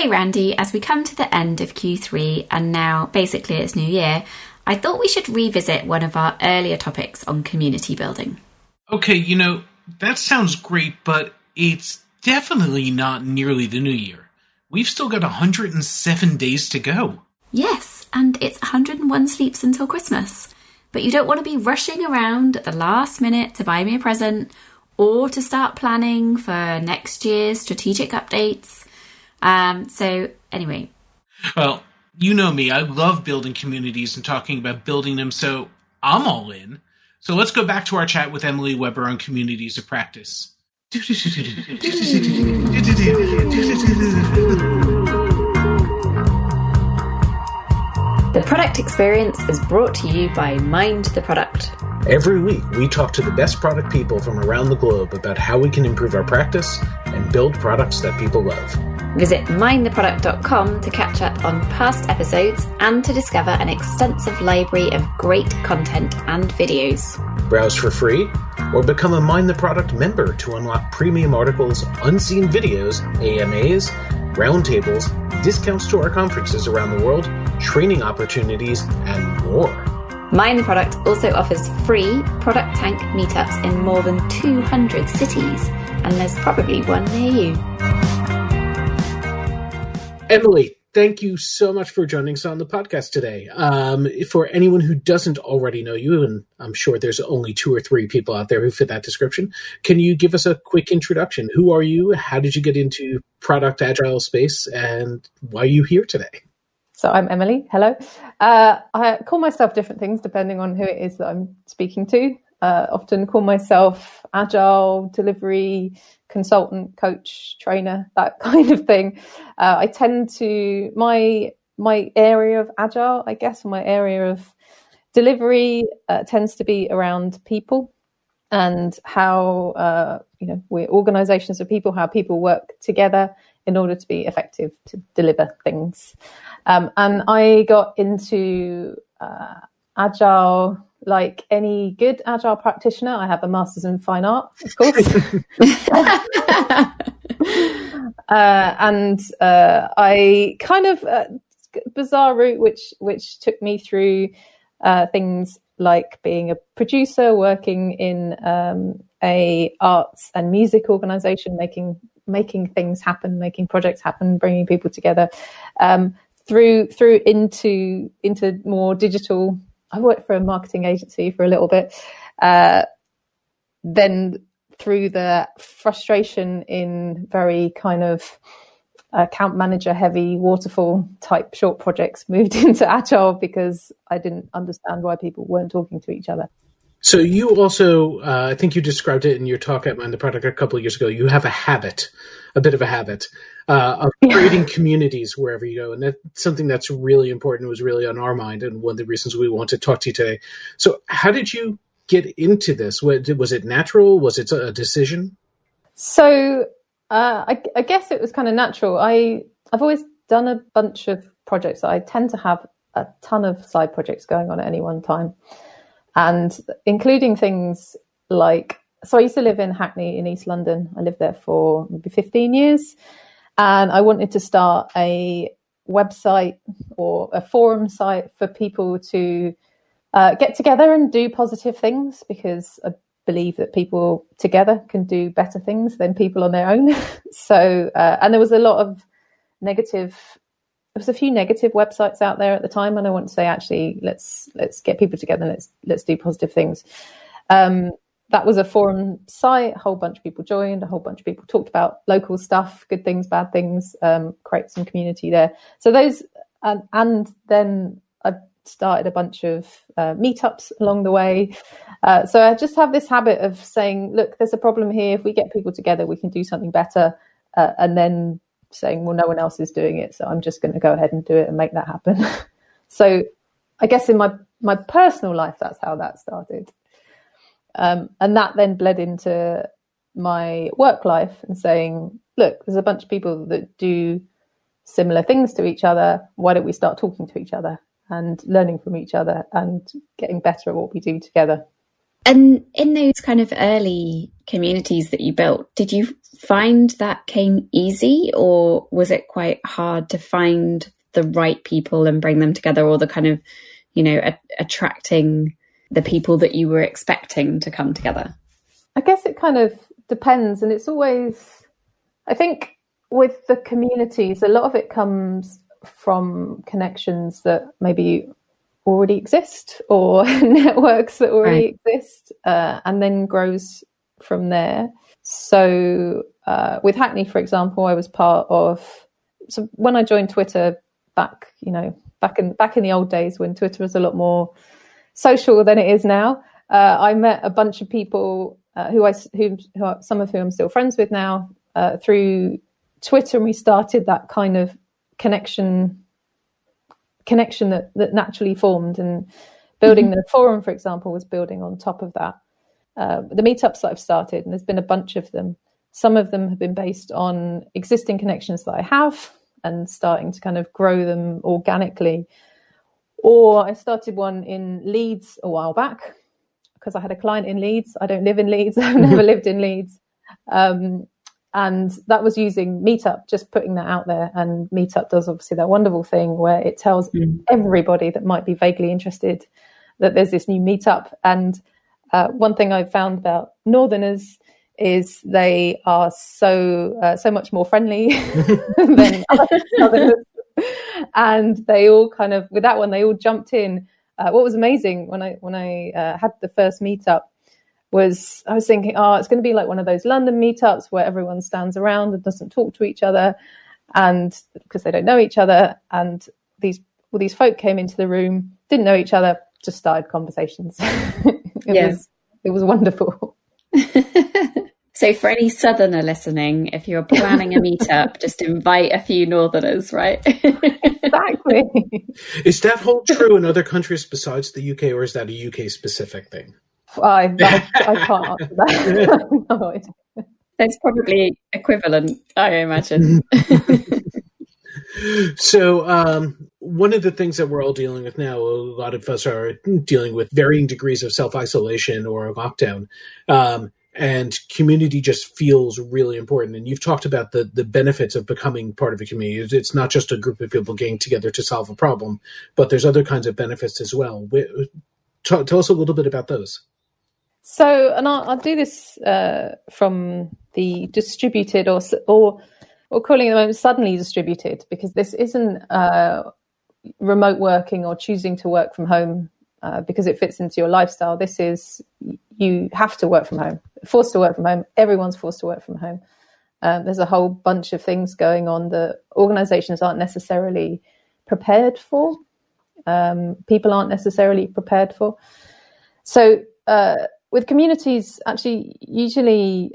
Hey Randy, as we come to the end of Q3 and now basically it's New Year, I thought we should revisit one of our earlier topics on community building. Okay, you know, that sounds great, but it's definitely not nearly the new year. We've still got 107 days to go. Yes, and it's 101 sleeps until Christmas. But you don't want to be rushing around at the last minute to buy me a present or to start planning for next year's strategic updates. Um, so, anyway. Well, you know me. I love building communities and talking about building them, so I'm all in. So let's go back to our chat with Emily Webber on communities of practice. The product experience is brought to you by Mind the Product. Every week, we talk to the best product people from around the globe about how we can improve our practice and build products that people love. Visit mindtheproduct.com to catch up on past episodes and to discover an extensive library of great content and videos. Browse for free or become a Mind the Product member to unlock premium articles, unseen videos, AMAs, roundtables, discounts to our conferences around the world, training opportunities, and more. Mind the Product also offers free Product Tank meetups in more than 200 cities, and there's probably one near you. Emily, thank you so much for joining us on the podcast today. Um, for anyone who doesn't already know you, and I'm sure there's only two or three people out there who fit that description, can you give us a quick introduction? Who are you? How did you get into product agile space, and why are you here today? So I'm Emily. Hello. Uh, I call myself different things depending on who it is that I'm speaking to. Uh, often call myself agile delivery consultant, coach, trainer, that kind of thing. Uh, I tend to my my area of agile, I guess, my area of delivery uh, tends to be around people and how uh, you know we're organizations of people, how people work together in order to be effective to deliver things. Um, and I got into uh, agile like any good agile practitioner. I have a master's in fine art, of course. uh, and uh, I kind of uh, bizarre route, which which took me through uh, things like being a producer, working in um, a arts and music organization, making making things happen, making projects happen, bringing people together. Um, through through into into more digital. I worked for a marketing agency for a little bit. Uh, then through the frustration in very kind of account manager heavy waterfall type short projects moved into agile because I didn't understand why people weren't talking to each other. So you also, uh, I think you described it in your talk at Mind the Product a couple of years ago. You have a habit, a bit of a habit uh, of creating communities wherever you go, and that's something that's really important. Was really on our mind, and one of the reasons we want to talk to you today. So, how did you get into this? Was it natural? Was it a decision? So, uh, I, I guess it was kind of natural. I I've always done a bunch of projects. I tend to have a ton of side projects going on at any one time and including things like so I used to live in Hackney in East London. I lived there for maybe 15 years. And I wanted to start a website or a forum site for people to uh, get together and do positive things because I believe that people together can do better things than people on their own. so, uh, and there was a lot of negative there was a few negative websites out there at the time, and I want to say actually let's let's get people together, let's let's do positive things. Um, that was a forum site. A whole bunch of people joined. A whole bunch of people talked about local stuff, good things, bad things. Um, create some community there. So those, and, and then I started a bunch of uh, meetups along the way. Uh, so I just have this habit of saying, look, there's a problem here. If we get people together, we can do something better. Uh, and then saying, well, no one else is doing it, so I'm just going to go ahead and do it and make that happen. so I guess in my my personal life, that's how that started, um, and that then bled into my work life and saying, look, there's a bunch of people that do similar things to each other. Why don't we start talking to each other and learning from each other and getting better at what we do together? And in those kind of early communities that you built, did you find that came easy or was it quite hard to find the right people and bring them together or the kind of, you know, a- attracting the people that you were expecting to come together? I guess it kind of depends. And it's always, I think with the communities, a lot of it comes from connections that maybe already exist or networks that already right. exist uh, and then grows from there. So uh, with Hackney, for example, I was part of. So when I joined Twitter back, you know, back in back in the old days when Twitter was a lot more social than it is now, uh, I met a bunch of people uh, who I who, who are, some of whom I'm still friends with now uh, through Twitter, and we started that kind of connection connection that, that naturally formed and building mm-hmm. the forum for example was building on top of that. Uh, the meetups that i've started and there's been a bunch of them some of them have been based on existing connections that i have and starting to kind of grow them organically. Or i started one in leeds a while back because i had a client in leeds. I don't live in leeds. I've never lived in leeds. Um, and that was using meetup just putting that out there. And meetup does obviously that wonderful thing where it tells mm. everybody that might be vaguely interested that there's this new meetup. And uh, one thing i've found about northerners is they are so uh, so much more friendly than other southerners and they all kind of with that one they all jumped in. Uh, what was amazing when i when i uh, had the first meetup was I was thinking, oh, it's going to be like one of those London meetups where everyone stands around and doesn't talk to each other, and because they don't know each other, and these well, these folk came into the room, didn't know each other, just started conversations. it yeah. was it was wonderful. so for any southerner listening, if you're planning a meetup, just invite a few northerners, right? exactly. Is that hold true in other countries besides the UK, or is that a UK specific thing? I, I, I can't answer that. no It's probably equivalent, I imagine. so, um, one of the things that we're all dealing with now, a lot of us are dealing with varying degrees of self isolation or lockdown. Um, and community just feels really important. And you've talked about the the benefits of becoming part of a community. It's not just a group of people getting together to solve a problem, but there's other kinds of benefits as well. Tell, tell us a little bit about those. So, and I'll, I'll do this uh, from the distributed or or or calling them suddenly distributed because this isn't uh, remote working or choosing to work from home uh, because it fits into your lifestyle. This is you have to work from home, forced to work from home. Everyone's forced to work from home. Um, there's a whole bunch of things going on that organizations aren't necessarily prepared for. Um, people aren't necessarily prepared for. So uh, with communities, actually, usually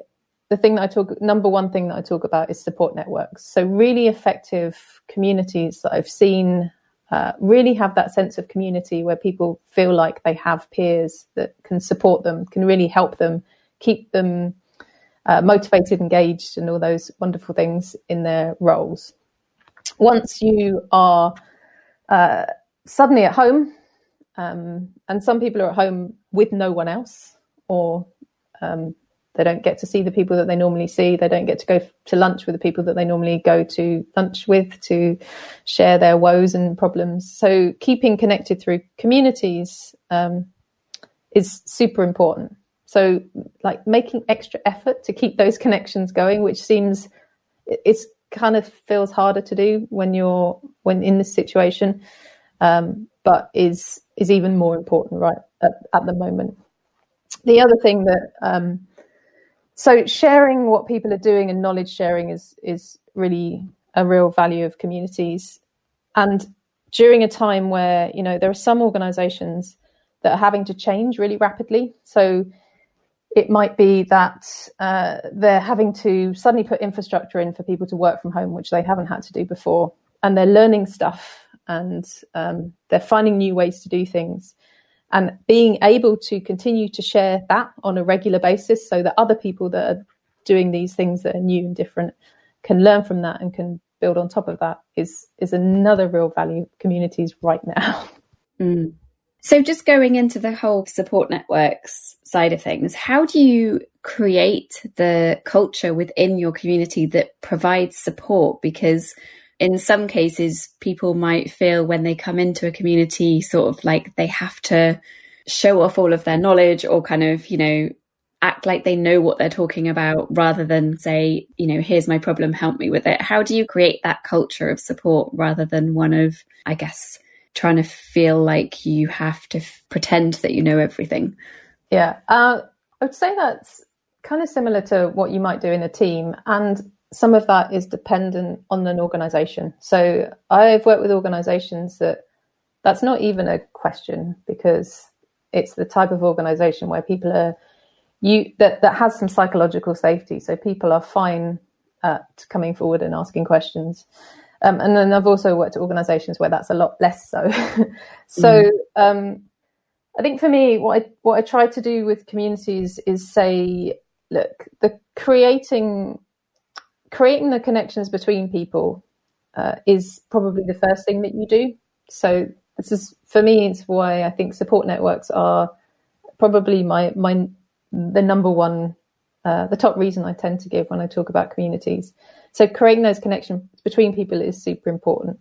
the thing that I talk, number one thing that I talk about is support networks. So, really effective communities that I've seen uh, really have that sense of community where people feel like they have peers that can support them, can really help them, keep them uh, motivated, engaged, and all those wonderful things in their roles. Once you are uh, suddenly at home, um, and some people are at home with no one else, or um, they don't get to see the people that they normally see. They don't get to go to lunch with the people that they normally go to lunch with to share their woes and problems. So keeping connected through communities um, is super important. So like making extra effort to keep those connections going, which seems it's kind of feels harder to do when you're when in this situation, um, but is is even more important right at, at the moment the other thing that um, so sharing what people are doing and knowledge sharing is is really a real value of communities. And during a time where you know there are some organizations that are having to change really rapidly. So it might be that uh, they're having to suddenly put infrastructure in for people to work from home which they haven't had to do before. And they're learning stuff and um, they're finding new ways to do things and being able to continue to share that on a regular basis so that other people that are doing these things that are new and different can learn from that and can build on top of that is is another real value communities right now mm. so just going into the whole support networks side of things, how do you create the culture within your community that provides support? Because in some cases, people might feel when they come into a community sort of like they have to show off all of their knowledge or kind of, you know, act like they know what they're talking about rather than say, you know, here's my problem, help me with it. How do you create that culture of support rather than one of, I guess, trying to feel like you have to f- pretend that you know everything? Yeah, uh, I would say that's kind of similar to what you might do in a team. And some of that is dependent on an organization. So I've worked with organizations that that's not even a question because it's the type of organization where people are you that that has some psychological safety so people are fine at coming forward and asking questions um, and then I've also worked at organisations where that's a lot less so. so mm. um, I think for me, what I what I try to do with communities is say, look, the creating creating the connections between people uh, is probably the first thing that you do. So this is for me, it's why I think support networks are probably my my the number one, uh, the top reason I tend to give when I talk about communities. So creating those connections between people is super important,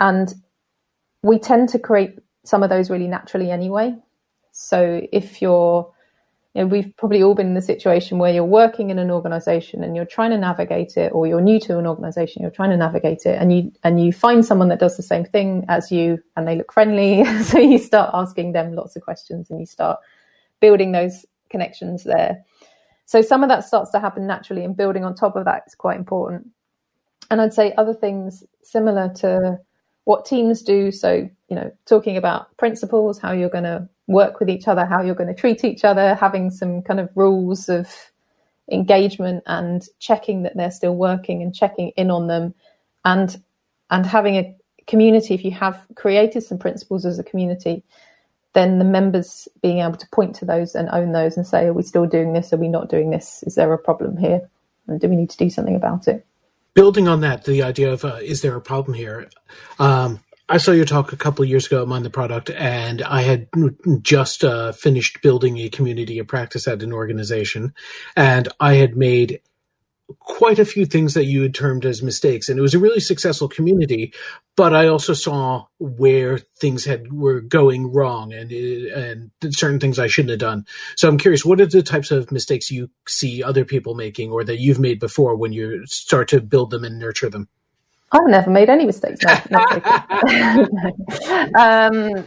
and we tend to create some of those really naturally anyway. So if you're you know, we've probably all been in the situation where you're working in an organization and you're trying to navigate it, or you're new to an organization, you're trying to navigate it, and you and you find someone that does the same thing as you, and they look friendly, so you start asking them lots of questions, and you start building those connections there. So some of that starts to happen naturally, and building on top of that is quite important. And I'd say other things similar to what teams do. So you know, talking about principles, how you're going to work with each other, how you're going to treat each other, having some kind of rules of engagement and checking that they're still working and checking in on them. And and having a community if you have created some principles as a community then the members being able to point to those and own those and say are we still doing this? Are we not doing this? Is there a problem here? And do we need to do something about it? Building on that the idea of uh, is there a problem here? Um, I saw your talk a couple of years ago at Mind the Product, and I had just uh, finished building a community of practice at an organization, and I had made quite a few things that you had termed as mistakes, and it was a really successful community. But I also saw where things had were going wrong, and and certain things I shouldn't have done. So I'm curious, what are the types of mistakes you see other people making, or that you've made before when you start to build them and nurture them? I've never made any mistakes. No, um,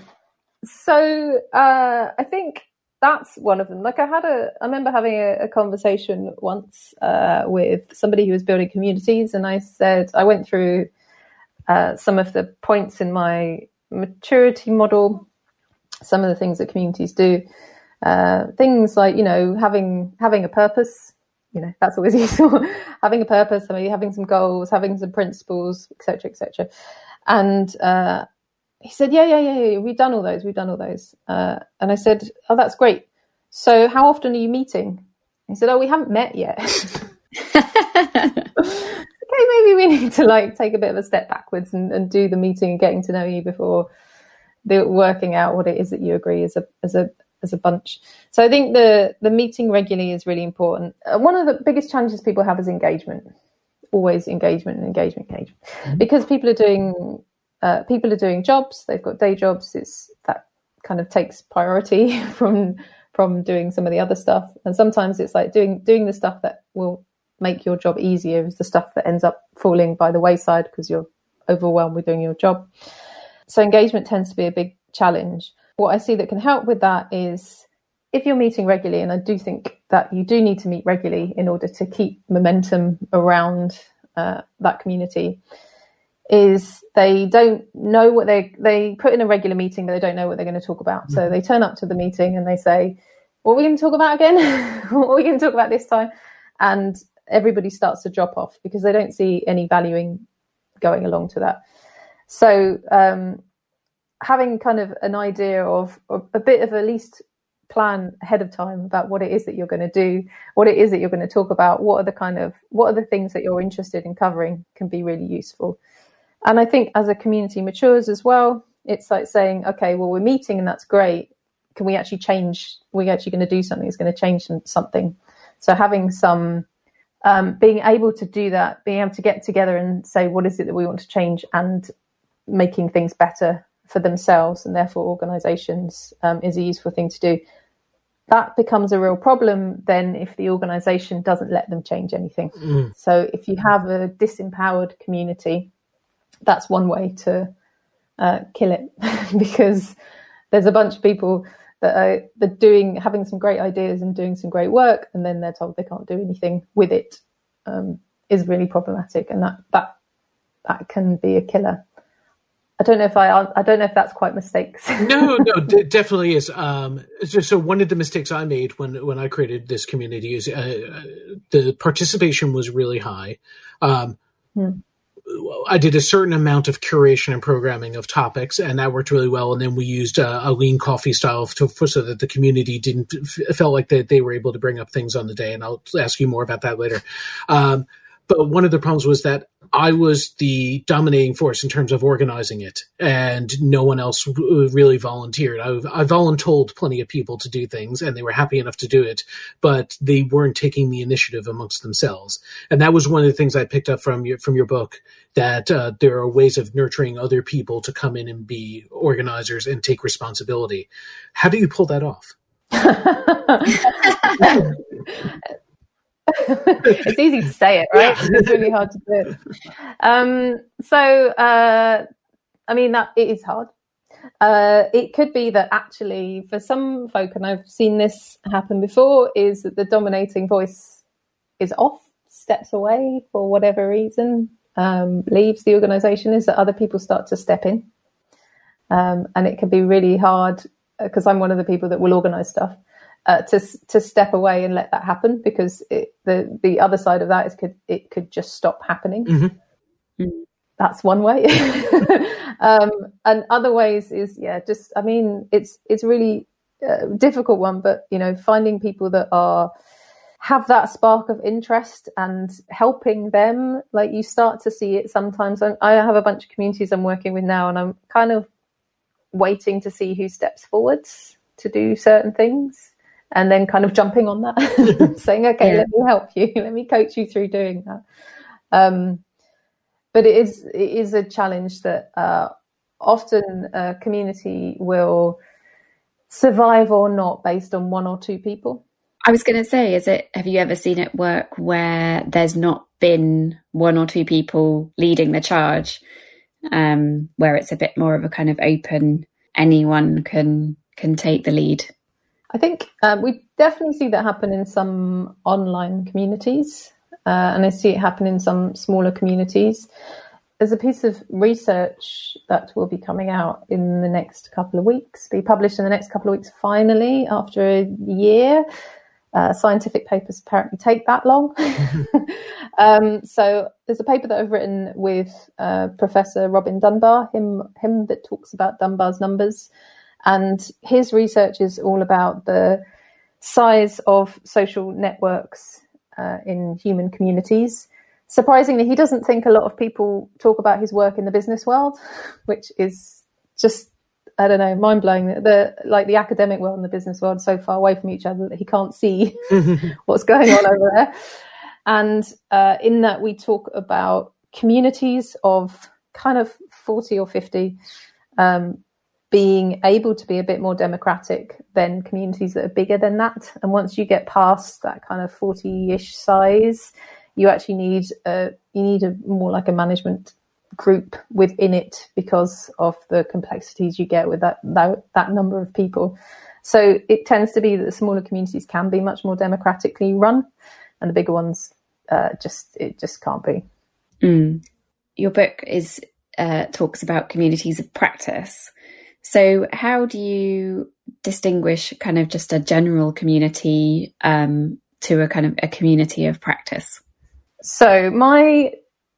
so uh, I think that's one of them. Like I had a, I remember having a, a conversation once uh, with somebody who was building communities, and I said I went through uh, some of the points in my maturity model, some of the things that communities do, uh, things like you know having having a purpose you know that's always useful. Having a purpose maybe having some goals having some principles etc etc and uh, he said yeah, yeah yeah yeah we've done all those we've done all those. Uh, and i said oh that's great. So how often are you meeting? He said oh we haven't met yet. Okay maybe we need to like take a bit of a step backwards and, and do the meeting and getting to know you before the working out what it is that you agree as a as a as a bunch. So I think the the meeting regularly is really important. Uh, one of the biggest challenges people have is engagement. Always engagement and engagement, engagement, mm-hmm. because people are doing uh, people are doing jobs. They've got day jobs. It's that kind of takes priority from from doing some of the other stuff. And sometimes it's like doing doing the stuff that will make your job easier is the stuff that ends up falling by the wayside because you're overwhelmed with doing your job. So engagement tends to be a big challenge what I see that can help with that is if you're meeting regularly, and I do think that you do need to meet regularly in order to keep momentum around uh, that community, is they don't know what they they put in a regular meeting, but they don't know what they're going to talk about. Mm-hmm. So they turn up to the meeting and they say, "What are we going to talk about again? what are we going to talk about this time?" And everybody starts to drop off because they don't see any valuing going along to that. So um, having kind of an idea of, a bit of a least plan ahead of time about what it is that you're going to do, what it is that you're going to talk about, what are the kind of what are the things that you're interested in covering can be really useful. And I think as a community matures as well, it's like saying, okay, well we're meeting and that's great. can we actually change? We're actually going to do something. It's going to change something. So having some um, being able to do that, being able to get together and say what is it that we want to change, and making things better for themselves and therefore organisations um, is a useful thing to do. That becomes a real problem then if the organisation doesn't let them change anything. Mm. So if you have a disempowered community, that's one way to uh, kill it because there's a bunch of people that are that doing having some great ideas and doing some great work, and then they're told they can't do anything with it um, is really problematic, and that that that can be a killer. I don't know if I I don't know if that's quite mistakes. no, no, d- definitely is. Um, so, so, one of the mistakes I made when when I created this community is uh, the participation was really high. Um, hmm. I did a certain amount of curation and programming of topics, and that worked really well. And then we used uh, a lean coffee style to, so that the community didn't felt like that they were able to bring up things on the day. And I'll ask you more about that later. Um, but one of the problems was that I was the dominating force in terms of organizing it, and no one else really volunteered. I, I voluntold plenty of people to do things, and they were happy enough to do it, but they weren't taking the initiative amongst themselves. And that was one of the things I picked up from your from your book that uh, there are ways of nurturing other people to come in and be organizers and take responsibility. How do you pull that off? it's easy to say it, right? Yeah. It's really hard to do. Um, so, uh, I mean, that it is hard. Uh, it could be that actually, for some folk, and I've seen this happen before, is that the dominating voice is off, steps away for whatever reason, um, leaves the organisation. Is that other people start to step in, um, and it can be really hard because I'm one of the people that will organise stuff uh, to to step away and let that happen because it, the the other side of that is could it could just stop happening. Mm-hmm. Mm. That's one way, um, and other ways is yeah, just I mean it's it's really uh, difficult one, but you know finding people that are have that spark of interest and helping them like you start to see it sometimes i have a bunch of communities i'm working with now and i'm kind of waiting to see who steps forwards to do certain things and then kind of jumping on that, saying, okay, yeah. let me help you, let me coach you through doing that. Um, but it is it is a challenge that uh, often a community will survive or not based on one or two people. I was going to say, is it? Have you ever seen it work where there's not been one or two people leading the charge, um, where it's a bit more of a kind of open, anyone can can take the lead? I think uh, we definitely see that happen in some online communities, uh, and I see it happen in some smaller communities. There's a piece of research that will be coming out in the next couple of weeks, be published in the next couple of weeks, finally, after a year. Uh, scientific papers apparently take that long. um, so there's a paper that I've written with uh, Professor Robin Dunbar, him him that talks about Dunbar's numbers, and his research is all about the size of social networks uh, in human communities. Surprisingly, he doesn't think a lot of people talk about his work in the business world, which is just I don't know, mind blowing. The like the academic world and the business world so far away from each other that he can't see what's going on over there. And uh, in that, we talk about communities of kind of forty or fifty um, being able to be a bit more democratic than communities that are bigger than that. And once you get past that kind of 40-ish size, you actually need a, you need a more like a management group within it because of the complexities you get with that, that, that number of people. So it tends to be that the smaller communities can be much more democratically run and the bigger ones uh, just, it just can't be. Mm. Your book is, uh, talks about communities of practice. So, how do you distinguish kind of just a general community um, to a kind of a community of practice? So, my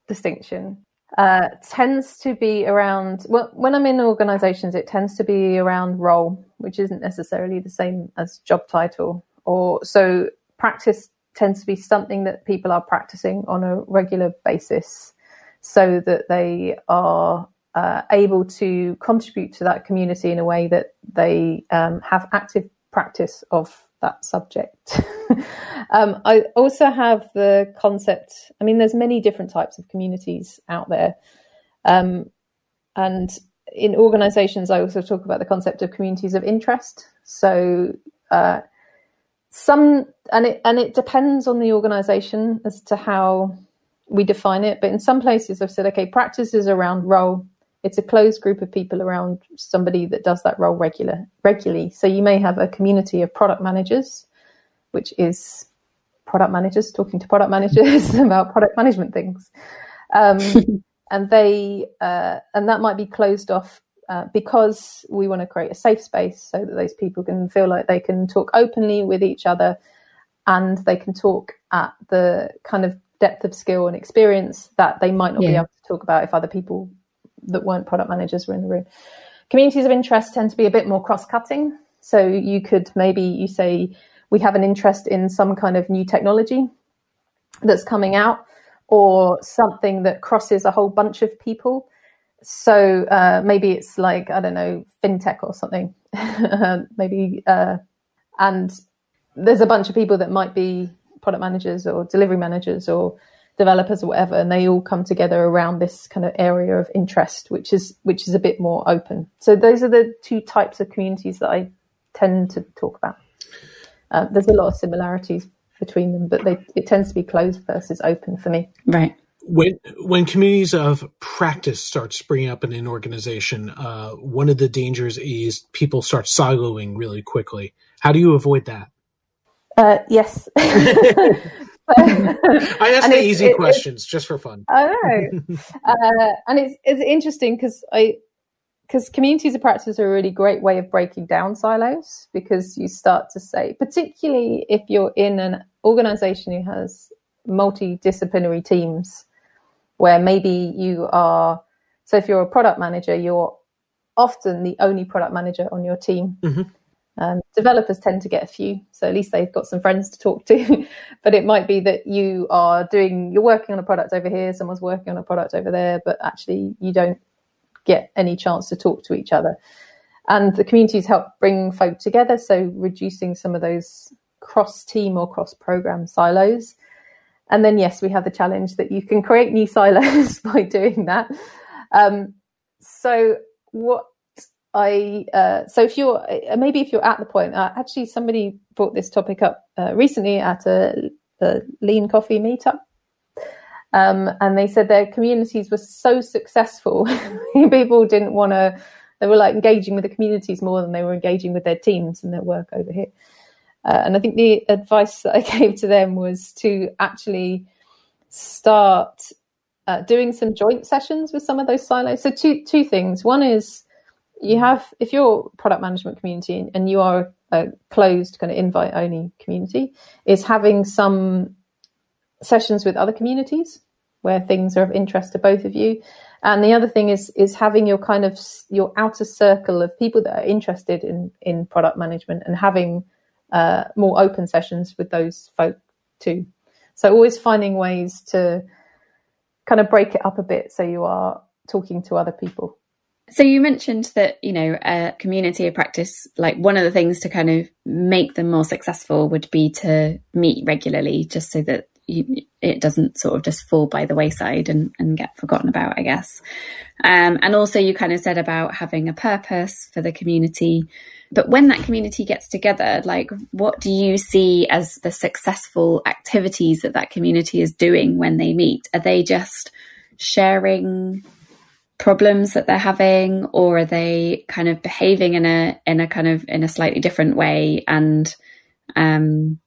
distinction uh, tends to be around well, when I'm in organisations, it tends to be around role, which isn't necessarily the same as job title. Or so, practice tends to be something that people are practicing on a regular basis, so that they are uh, able to contribute to that community in a way that they um, have active practice of that subject. um, I also have the concept. I mean, there's many different types of communities out there, um, and in organisations, I also talk about the concept of communities of interest. So uh, some, and it and it depends on the organisation as to how we define it. But in some places, I've said, okay, practice is around role. It's a closed group of people around somebody that does that role regular regularly. So you may have a community of product managers, which is product managers talking to product managers about product management things. Um, and they uh, and that might be closed off uh, because we want to create a safe space so that those people can feel like they can talk openly with each other and they can talk at the kind of depth of skill and experience that they might not yeah. be able to talk about if other people that weren't product managers were in the room. Communities of interest tend to be a bit more cross cutting. So you could maybe you say we have an interest in some kind of new technology that's coming out or something that crosses a whole bunch of people. So uh, maybe it's like I don't know fintech or something. maybe uh, and there's a bunch of people that might be product managers or delivery managers or developers or whatever, and they all come together around this kind of area of interest, which is which is a bit more open. So those are the two types of communities that I tend to talk about. Uh, there's a lot of similarities between them, but they, it tends to be closed versus open for me. Right. When when communities of practice start springing up in an organization, uh, one of the dangers is people start siloing really quickly. How do you avoid that? Uh, yes. I ask the easy it, questions just for fun. I know, uh, and it's it's interesting because I because communities of practice are a really great way of breaking down silos because you start to say, particularly if you're in an organization who has multidisciplinary teams, where maybe you are, so if you're a product manager, you're often the only product manager on your team. Mm-hmm. Developers tend to get a few, so at least they've got some friends to talk to. but it might be that you are doing, you're working on a product over here, someone's working on a product over there, but actually you don't get any chance to talk to each other. And the communities help bring folk together, so reducing some of those cross team or cross program silos. And then, yes, we have the challenge that you can create new silos by doing that. Um, so, what I uh, so if you're uh, maybe if you're at the point, uh, actually, somebody brought this topic up uh, recently at a, a lean coffee meetup um, and they said their communities were so successful, people didn't want to, they were like engaging with the communities more than they were engaging with their teams and their work over here. Uh, and I think the advice that I gave to them was to actually start uh, doing some joint sessions with some of those silos. So two two things. One is you have if you're product management community and you are a closed kind of invite only community, is having some sessions with other communities where things are of interest to both of you. And the other thing is is having your kind of your outer circle of people that are interested in in product management and having uh, more open sessions with those folk too. So always finding ways to kind of break it up a bit so you are talking to other people. So you mentioned that you know a community of practice, like one of the things to kind of make them more successful would be to meet regularly, just so that you, it doesn't sort of just fall by the wayside and, and get forgotten about, I guess. Um, and also, you kind of said about having a purpose for the community. But when that community gets together, like, what do you see as the successful activities that that community is doing when they meet? Are they just sharing problems that they're having, or are they kind of behaving in a in a kind of in a slightly different way and um,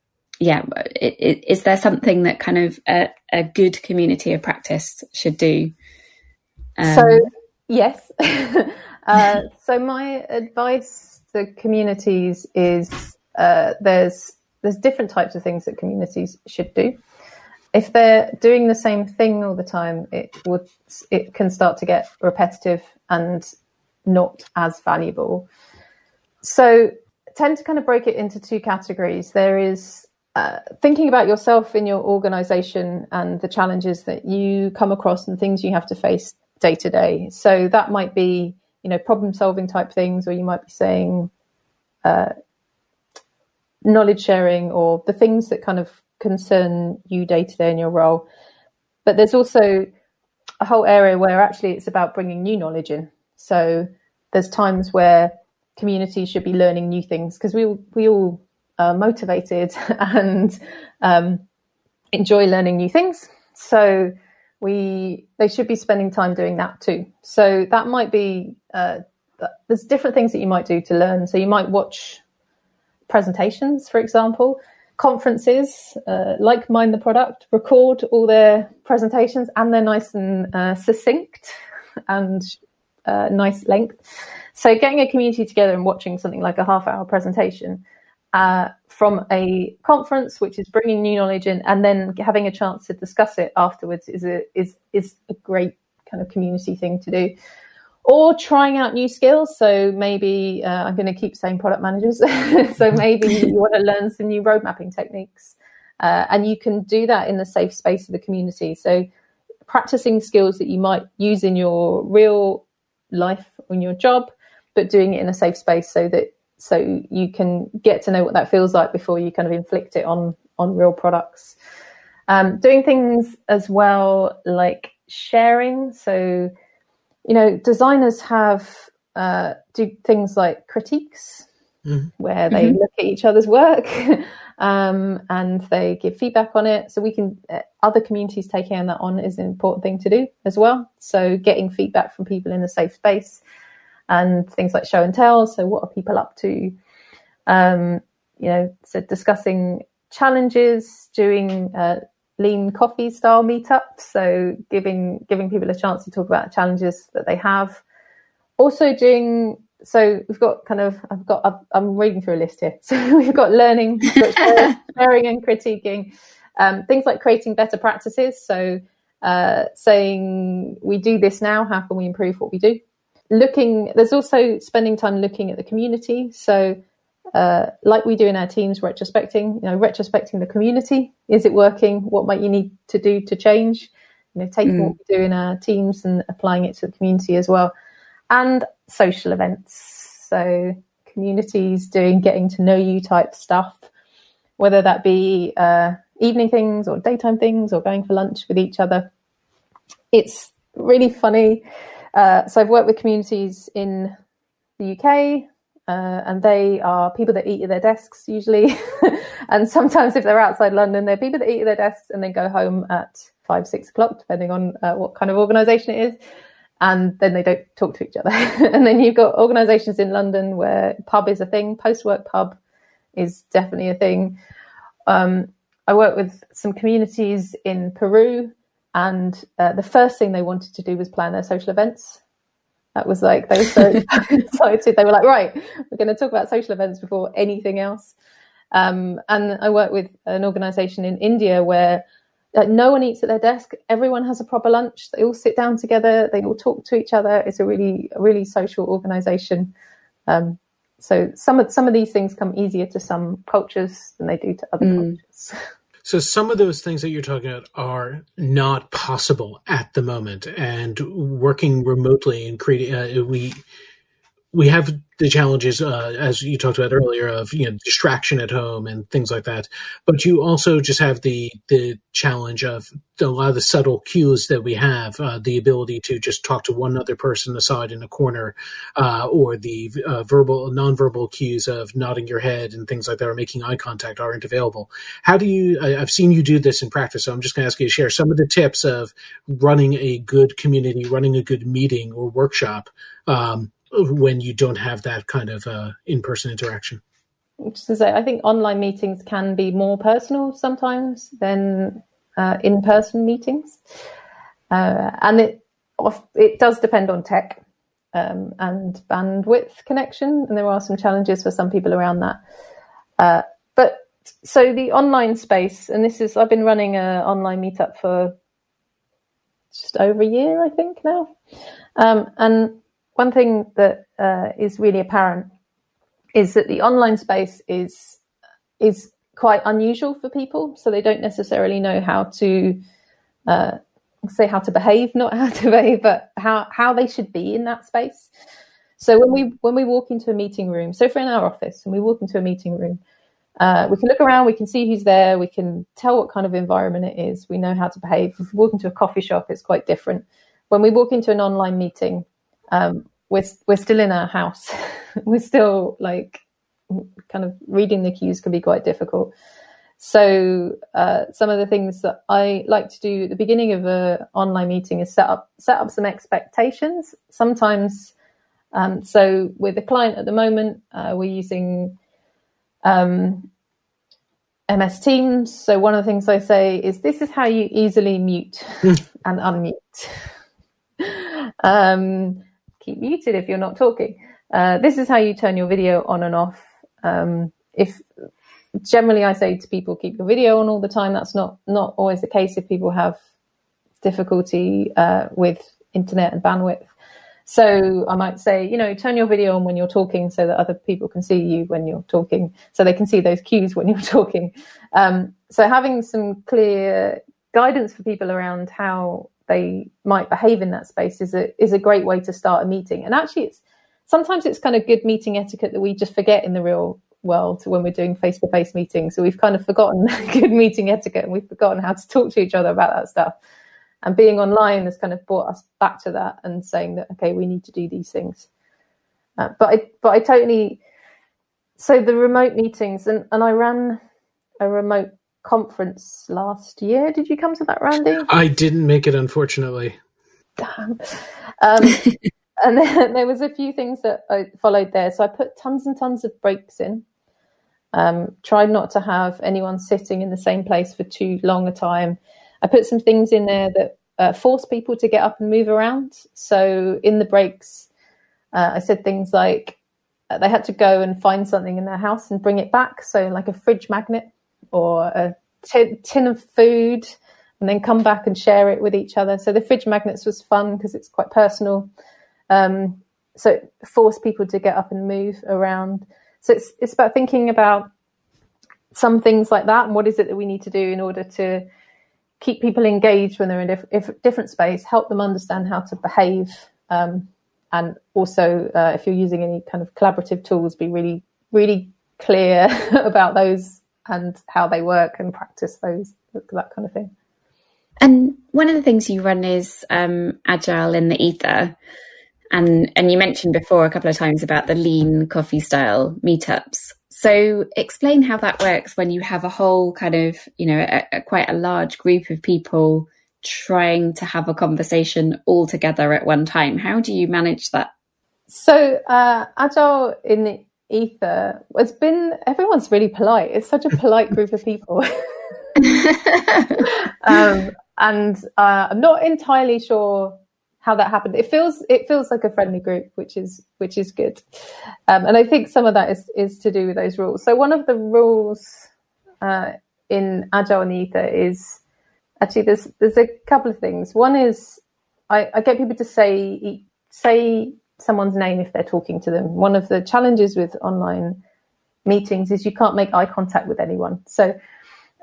yeah, it, it, is there something that kind of a, a, good community of practice should do? Um, so yes. uh, so my advice to communities is uh, there's there's different types of things that communities should do. If they're doing the same thing all the time, it would it can start to get repetitive and not as valuable. So tend to kind of break it into two categories. There is uh, thinking about yourself in your organization and the challenges that you come across and things you have to face day to day. So that might be you know, problem solving type things, or you might be saying uh, knowledge sharing or the things that kind of concern you day to day in your role. But there's also a whole area where actually it's about bringing new knowledge in. So there's times where communities should be learning new things because we we all are motivated and um, enjoy learning new things. So we they should be spending time doing that too. So that might be uh, there's different things that you might do to learn. So you might watch presentations, for example, conferences uh, like Mind the Product record all their presentations and they're nice and uh, succinct and uh, nice length. So getting a community together and watching something like a half hour presentation uh, from a conference, which is bringing new knowledge in, and then having a chance to discuss it afterwards is a is is a great kind of community thing to do. Or trying out new skills. So maybe uh, I'm going to keep saying product managers. so maybe you want to learn some new road mapping techniques, uh, and you can do that in the safe space of the community. So practicing skills that you might use in your real life in your job, but doing it in a safe space so that so you can get to know what that feels like before you kind of inflict it on on real products. Um, doing things as well like sharing. So, you know, designers have uh, do things like critiques mm-hmm. where they mm-hmm. look at each other's work um, and they give feedback on it. So we can uh, other communities taking that on is an important thing to do as well. So getting feedback from people in a safe space and things like show and tell. So, what are people up to? Um, you know, so discussing challenges, doing uh, lean coffee style meetups. So, giving giving people a chance to talk about challenges that they have. Also, doing so we've got kind of I've got i am reading through a list here. So we've got learning, we've got sharing and critiquing, um, things like creating better practices. So uh, saying we do this now, how can we improve what we do? looking there's also spending time looking at the community so uh, like we do in our teams retrospecting you know retrospecting the community. Is it working? What might you need to do to change? You know taking mm. what we do in our teams and applying it to the community as well. And social events. So communities doing getting to know you type stuff. Whether that be uh, evening things or daytime things or going for lunch with each other. It's really funny. Uh, so I've worked with communities in the UK, uh, and they are people that eat at their desks usually. and sometimes if they're outside London, they're people that eat at their desks and then go home at five, six o'clock, depending on uh, what kind of organisation it is. And then they don't talk to each other. and then you've got organisations in London where pub is a thing, post work pub is definitely a thing. Um, I work with some communities in Peru and uh, the first thing they wanted to do was plan their social events. That was like they were so excited. They were like, right, we're going to talk about social events before anything else. Um, and I work with an organisation in India where uh, no one eats at their desk. Everyone has a proper lunch. They all sit down together. They all talk to each other. It's a really, really social organisation. Um, so some of some of these things come easier to some cultures than they do to other mm. cultures. So some of those things that you're talking about are not possible at the moment, and working remotely and creating. Uh, we we have the challenges, uh, as you talked about earlier, of you know distraction at home and things like that. But you also just have the the challenge of a lot of the subtle cues that we have, uh, the ability to just talk to one other person aside in a corner, uh, or the uh, verbal, nonverbal cues of nodding your head and things like that, or making eye contact aren't available. How do you? I, I've seen you do this in practice, so I'm just going to ask you to share some of the tips of running a good community, running a good meeting or workshop. Um, when you don't have that kind of uh, in-person interaction. Just to say, I think online meetings can be more personal sometimes than uh, in-person meetings, uh, and it it does depend on tech um, and bandwidth connection, and there are some challenges for some people around that. Uh, but so the online space, and this is I've been running an online meetup for just over a year, I think now, um, and one thing that uh, is really apparent is that the online space is is quite unusual for people, so they don't necessarily know how to uh, say how to behave, not how to behave, but how how they should be in that space. So when we when we walk into a meeting room, so if we're in our office and we walk into a meeting room, uh, we can look around, we can see who's there, we can tell what kind of environment it is, we know how to behave. If we walk into a coffee shop, it's quite different. When we walk into an online meeting, um, we're we're still in our house. we're still like kind of reading the cues can be quite difficult. So uh, some of the things that I like to do at the beginning of an online meeting is set up set up some expectations. Sometimes um, so with the client at the moment, uh, we're using um, MS Teams. So one of the things I say is, this is how you easily mute and unmute. um, keep muted if you're not talking. Uh, this is how you turn your video on and off. Um, if generally I say to people, keep your video on all the time. That's not not always the case if people have difficulty uh, with internet and bandwidth. So I might say, you know, turn your video on when you're talking so that other people can see you when you're talking, so they can see those cues when you're talking. Um, so having some clear guidance for people around how they might behave in that space is a is a great way to start a meeting. And actually, it's sometimes it's kind of good meeting etiquette that we just forget in the real world when we're doing face to face meetings. So we've kind of forgotten good meeting etiquette and we've forgotten how to talk to each other about that stuff and being online has kind of brought us back to that and saying that okay we need to do these things uh, but i but i totally so the remote meetings and and i ran a remote conference last year. Did you come to that randy? I didn't make it unfortunately. Damn. Um, and then there was a few things that i followed there. So i put tons and tons of breaks in. Um, tried not to have anyone sitting in the same place for too long a time. I put some things in there that uh, force people to get up and move around. So in the breaks, uh, I said things like uh, they had to go and find something in their house and bring it back. So like a fridge magnet or a tin of food, and then come back and share it with each other. So the fridge magnets was fun because it's quite personal. Um, so force people to get up and move around. So it's it's about thinking about some things like that and what is it that we need to do in order to keep people engaged when they're in a different space, help them understand how to behave, um, and also uh, if you're using any kind of collaborative tools, be really, really clear about those and how they work and practice those, that kind of thing. And one of the things you run is um, Agile in the Ether. And, and you mentioned before a couple of times about the lean coffee style meetups. So explain how that works when you have a whole kind of, you know, a, a, quite a large group of people trying to have a conversation all together at one time. How do you manage that? So uh, Agile in the Ether has been, everyone's really polite. It's such a polite group of people. um, and uh, I'm not entirely sure how that happened. It feels it feels like a friendly group, which is which is good. Um, and I think some of that is is to do with those rules. So one of the rules uh, in Agile and Ether is actually there's there's a couple of things. One is I, I get people to say say someone's name if they're talking to them. One of the challenges with online meetings is you can't make eye contact with anyone. So,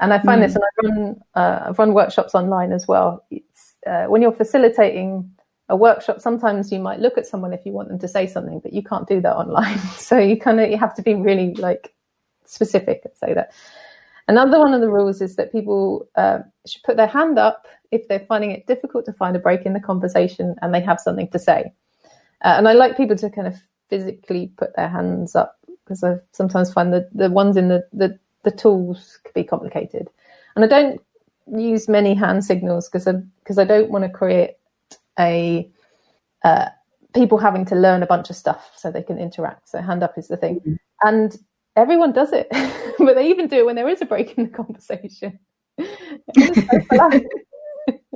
and I find mm. this, and I run uh, I've run workshops online as well. It's uh, when you're facilitating a workshop, sometimes you might look at someone if you want them to say something, but you can't do that online. So you kind of you have to be really like specific and say that. Another one of the rules is that people uh, should put their hand up if they're finding it difficult to find a break in the conversation and they have something to say. Uh, and I like people to kind of physically put their hands up because I sometimes find that the ones in the, the, the tools can be complicated. And I don't use many hand signals because I, because I don't want to create a uh, people having to learn a bunch of stuff so they can interact. So hand up is the thing, mm-hmm. and everyone does it, but they even do it when there is a break in the conversation.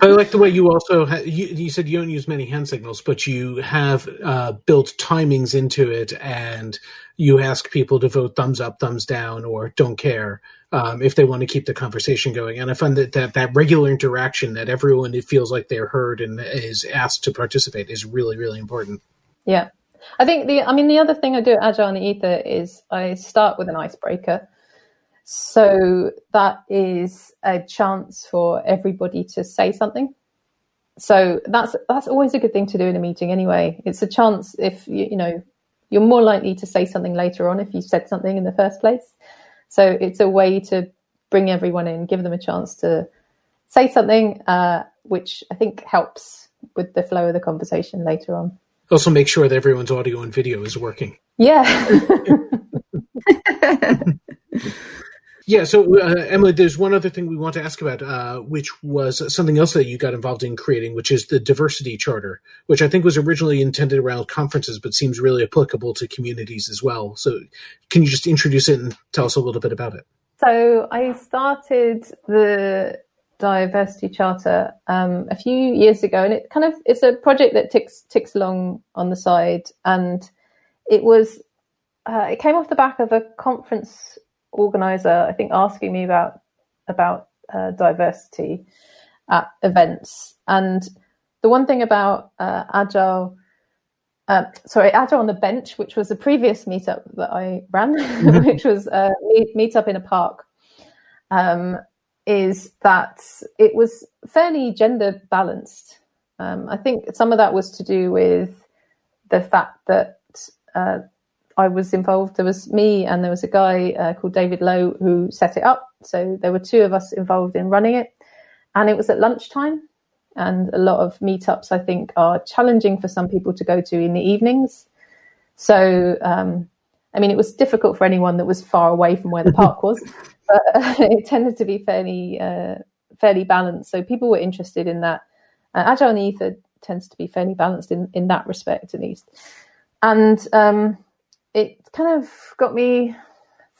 I like the way you also ha- you, you, said you don't use many hand signals, but you have uh, built timings into it, and you ask people to vote thumbs up, thumbs down, or don't care um, if they want to keep the conversation going. And I find that, that that regular interaction that everyone it feels like they're heard and is asked to participate is really really important. Yeah, I think the I mean the other thing I do at Agile in the Ether is I start with an icebreaker. So that is a chance for everybody to say something. So that's that's always a good thing to do in a meeting anyway. It's a chance if you, you know you're more likely to say something later on if you said something in the first place. So it's a way to bring everyone in, give them a chance to say something, uh, which I think helps with the flow of the conversation later on. Also, make sure that everyone's audio and video is working. Yeah. Yeah, so uh, Emily, there's one other thing we want to ask about, uh, which was something else that you got involved in creating, which is the diversity charter, which I think was originally intended around conferences, but seems really applicable to communities as well. So, can you just introduce it and tell us a little bit about it? So, I started the diversity charter um, a few years ago, and it kind of it's a project that ticks ticks along on the side, and it was uh, it came off the back of a conference organizer, I think, asking me about about uh, diversity at events. And the one thing about uh, Agile, uh, sorry, Agile on the Bench, which was a previous meetup that I ran, which was a meetup in a park, um, is that it was fairly gender balanced. Um, I think some of that was to do with the fact that uh, I was involved. There was me and there was a guy uh, called David Lowe who set it up. So there were two of us involved in running it, and it was at lunchtime. And a lot of meetups, I think, are challenging for some people to go to in the evenings. So, um, I mean, it was difficult for anyone that was far away from where the park was, but it tended to be fairly uh, fairly balanced. So people were interested in that. Uh, Agile the Ether tends to be fairly balanced in in that respect, at least. And um, it kind of got me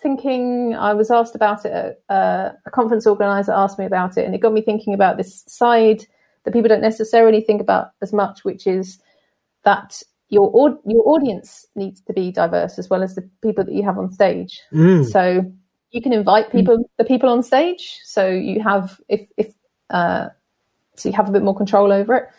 thinking. I was asked about it. Uh, a conference organizer asked me about it, and it got me thinking about this side that people don't necessarily think about as much, which is that your your audience needs to be diverse as well as the people that you have on stage. Mm. So you can invite people, mm. the people on stage. So you have if if uh, so you have a bit more control over it.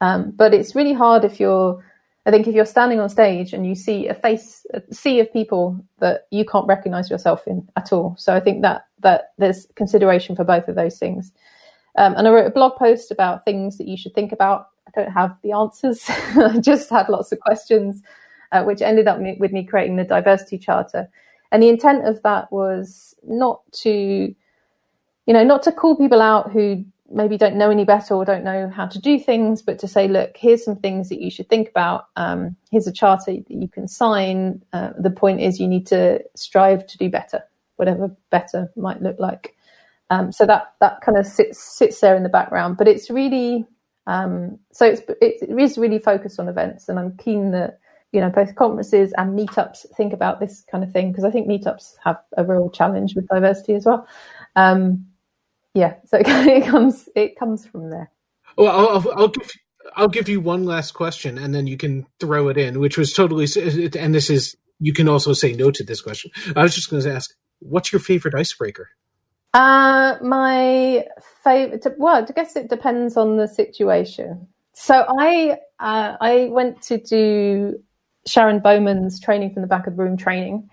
Um, but it's really hard if you're I think if you're standing on stage and you see a face, a sea of people that you can't recognize yourself in at all. So I think that that there's consideration for both of those things. Um, and I wrote a blog post about things that you should think about. I don't have the answers. I just had lots of questions, uh, which ended up with me creating the diversity charter. And the intent of that was not to, you know, not to call people out who maybe don't know any better or don't know how to do things, but to say, look, here's some things that you should think about. Um, here's a charter that you can sign. Uh, the point is, you need to strive to do better, whatever better might look like. Um, so that that kind of sits sits there in the background, but it's really um, so it's it is really focused on events, and I'm keen that you know both conferences and meetups think about this kind of thing because I think meetups have a real challenge with diversity as well. Um, yeah, so it comes it comes from there. Well, I'll, I'll give I'll give you one last question, and then you can throw it in, which was totally. And this is you can also say no to this question. I was just going to ask, what's your favorite icebreaker? Uh, my favorite. Well, I guess it depends on the situation. So I uh, I went to do Sharon Bowman's training from the back of the room training,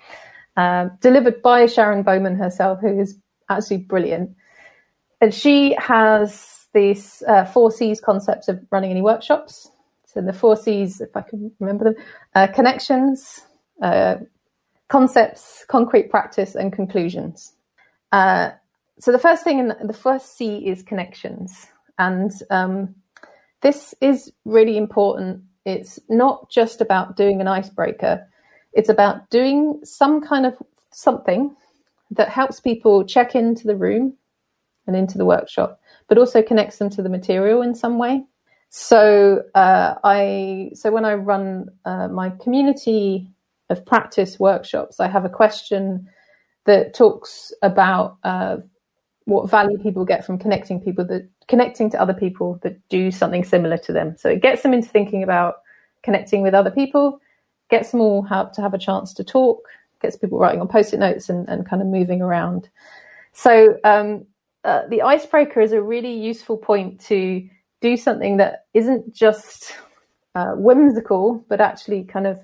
uh, delivered by Sharon Bowman herself, who is absolutely brilliant and she has these uh, four C's concepts of running any workshops. So the four C's, if I can remember them, uh, connections, uh, concepts, concrete practice, and conclusions. Uh, so the first thing, in the, the first C is connections, and um, this is really important. It's not just about doing an icebreaker; it's about doing some kind of something that helps people check into the room and into the workshop, but also connects them to the material in some way. So uh, I so when I run uh, my community of practice workshops, I have a question that talks about uh, what value people get from connecting people that connecting to other people that do something similar to them. So it gets them into thinking about connecting with other people, gets them all have to have a chance to talk, gets people writing on post-it notes and, and kind of moving around. So um, uh, the icebreaker is a really useful point to do something that isn't just uh, whimsical, but actually kind of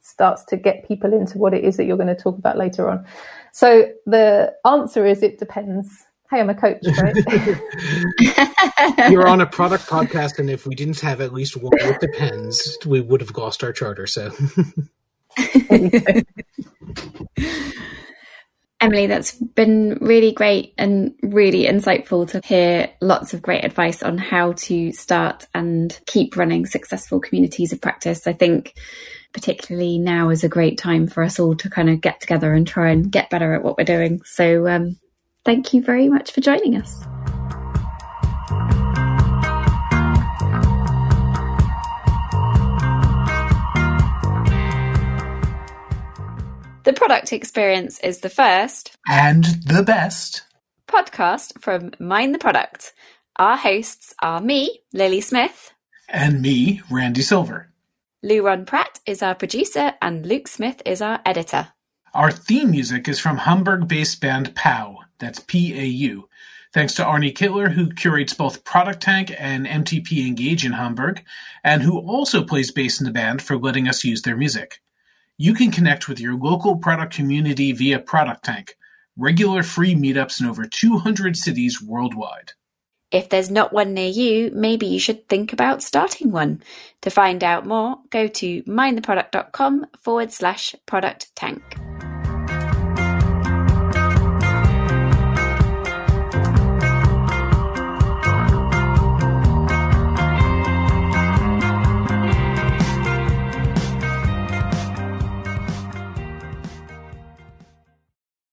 starts to get people into what it is that you're going to talk about later on. So the answer is it depends. Hey, I'm a coach, right? You're on a product podcast, and if we didn't have at least one, it depends, we would have lost our charter. So. Emily, that's been really great and really insightful to hear lots of great advice on how to start and keep running successful communities of practice. I think particularly now is a great time for us all to kind of get together and try and get better at what we're doing. So um, thank you very much for joining us. Product experience is the first and the best podcast from Mind the Product. Our hosts are me, Lily Smith, and me, Randy Silver. Luran Pratt is our producer, and Luke Smith is our editor. Our theme music is from Hamburg based band PAU. That's P A U. Thanks to Arne Kittler, who curates both Product Tank and MTP Engage in Hamburg, and who also plays bass in the band for letting us use their music. You can connect with your local product community via Product Tank, regular free meetups in over 200 cities worldwide. If there's not one near you, maybe you should think about starting one. To find out more, go to mindtheproduct.com forward slash product tank.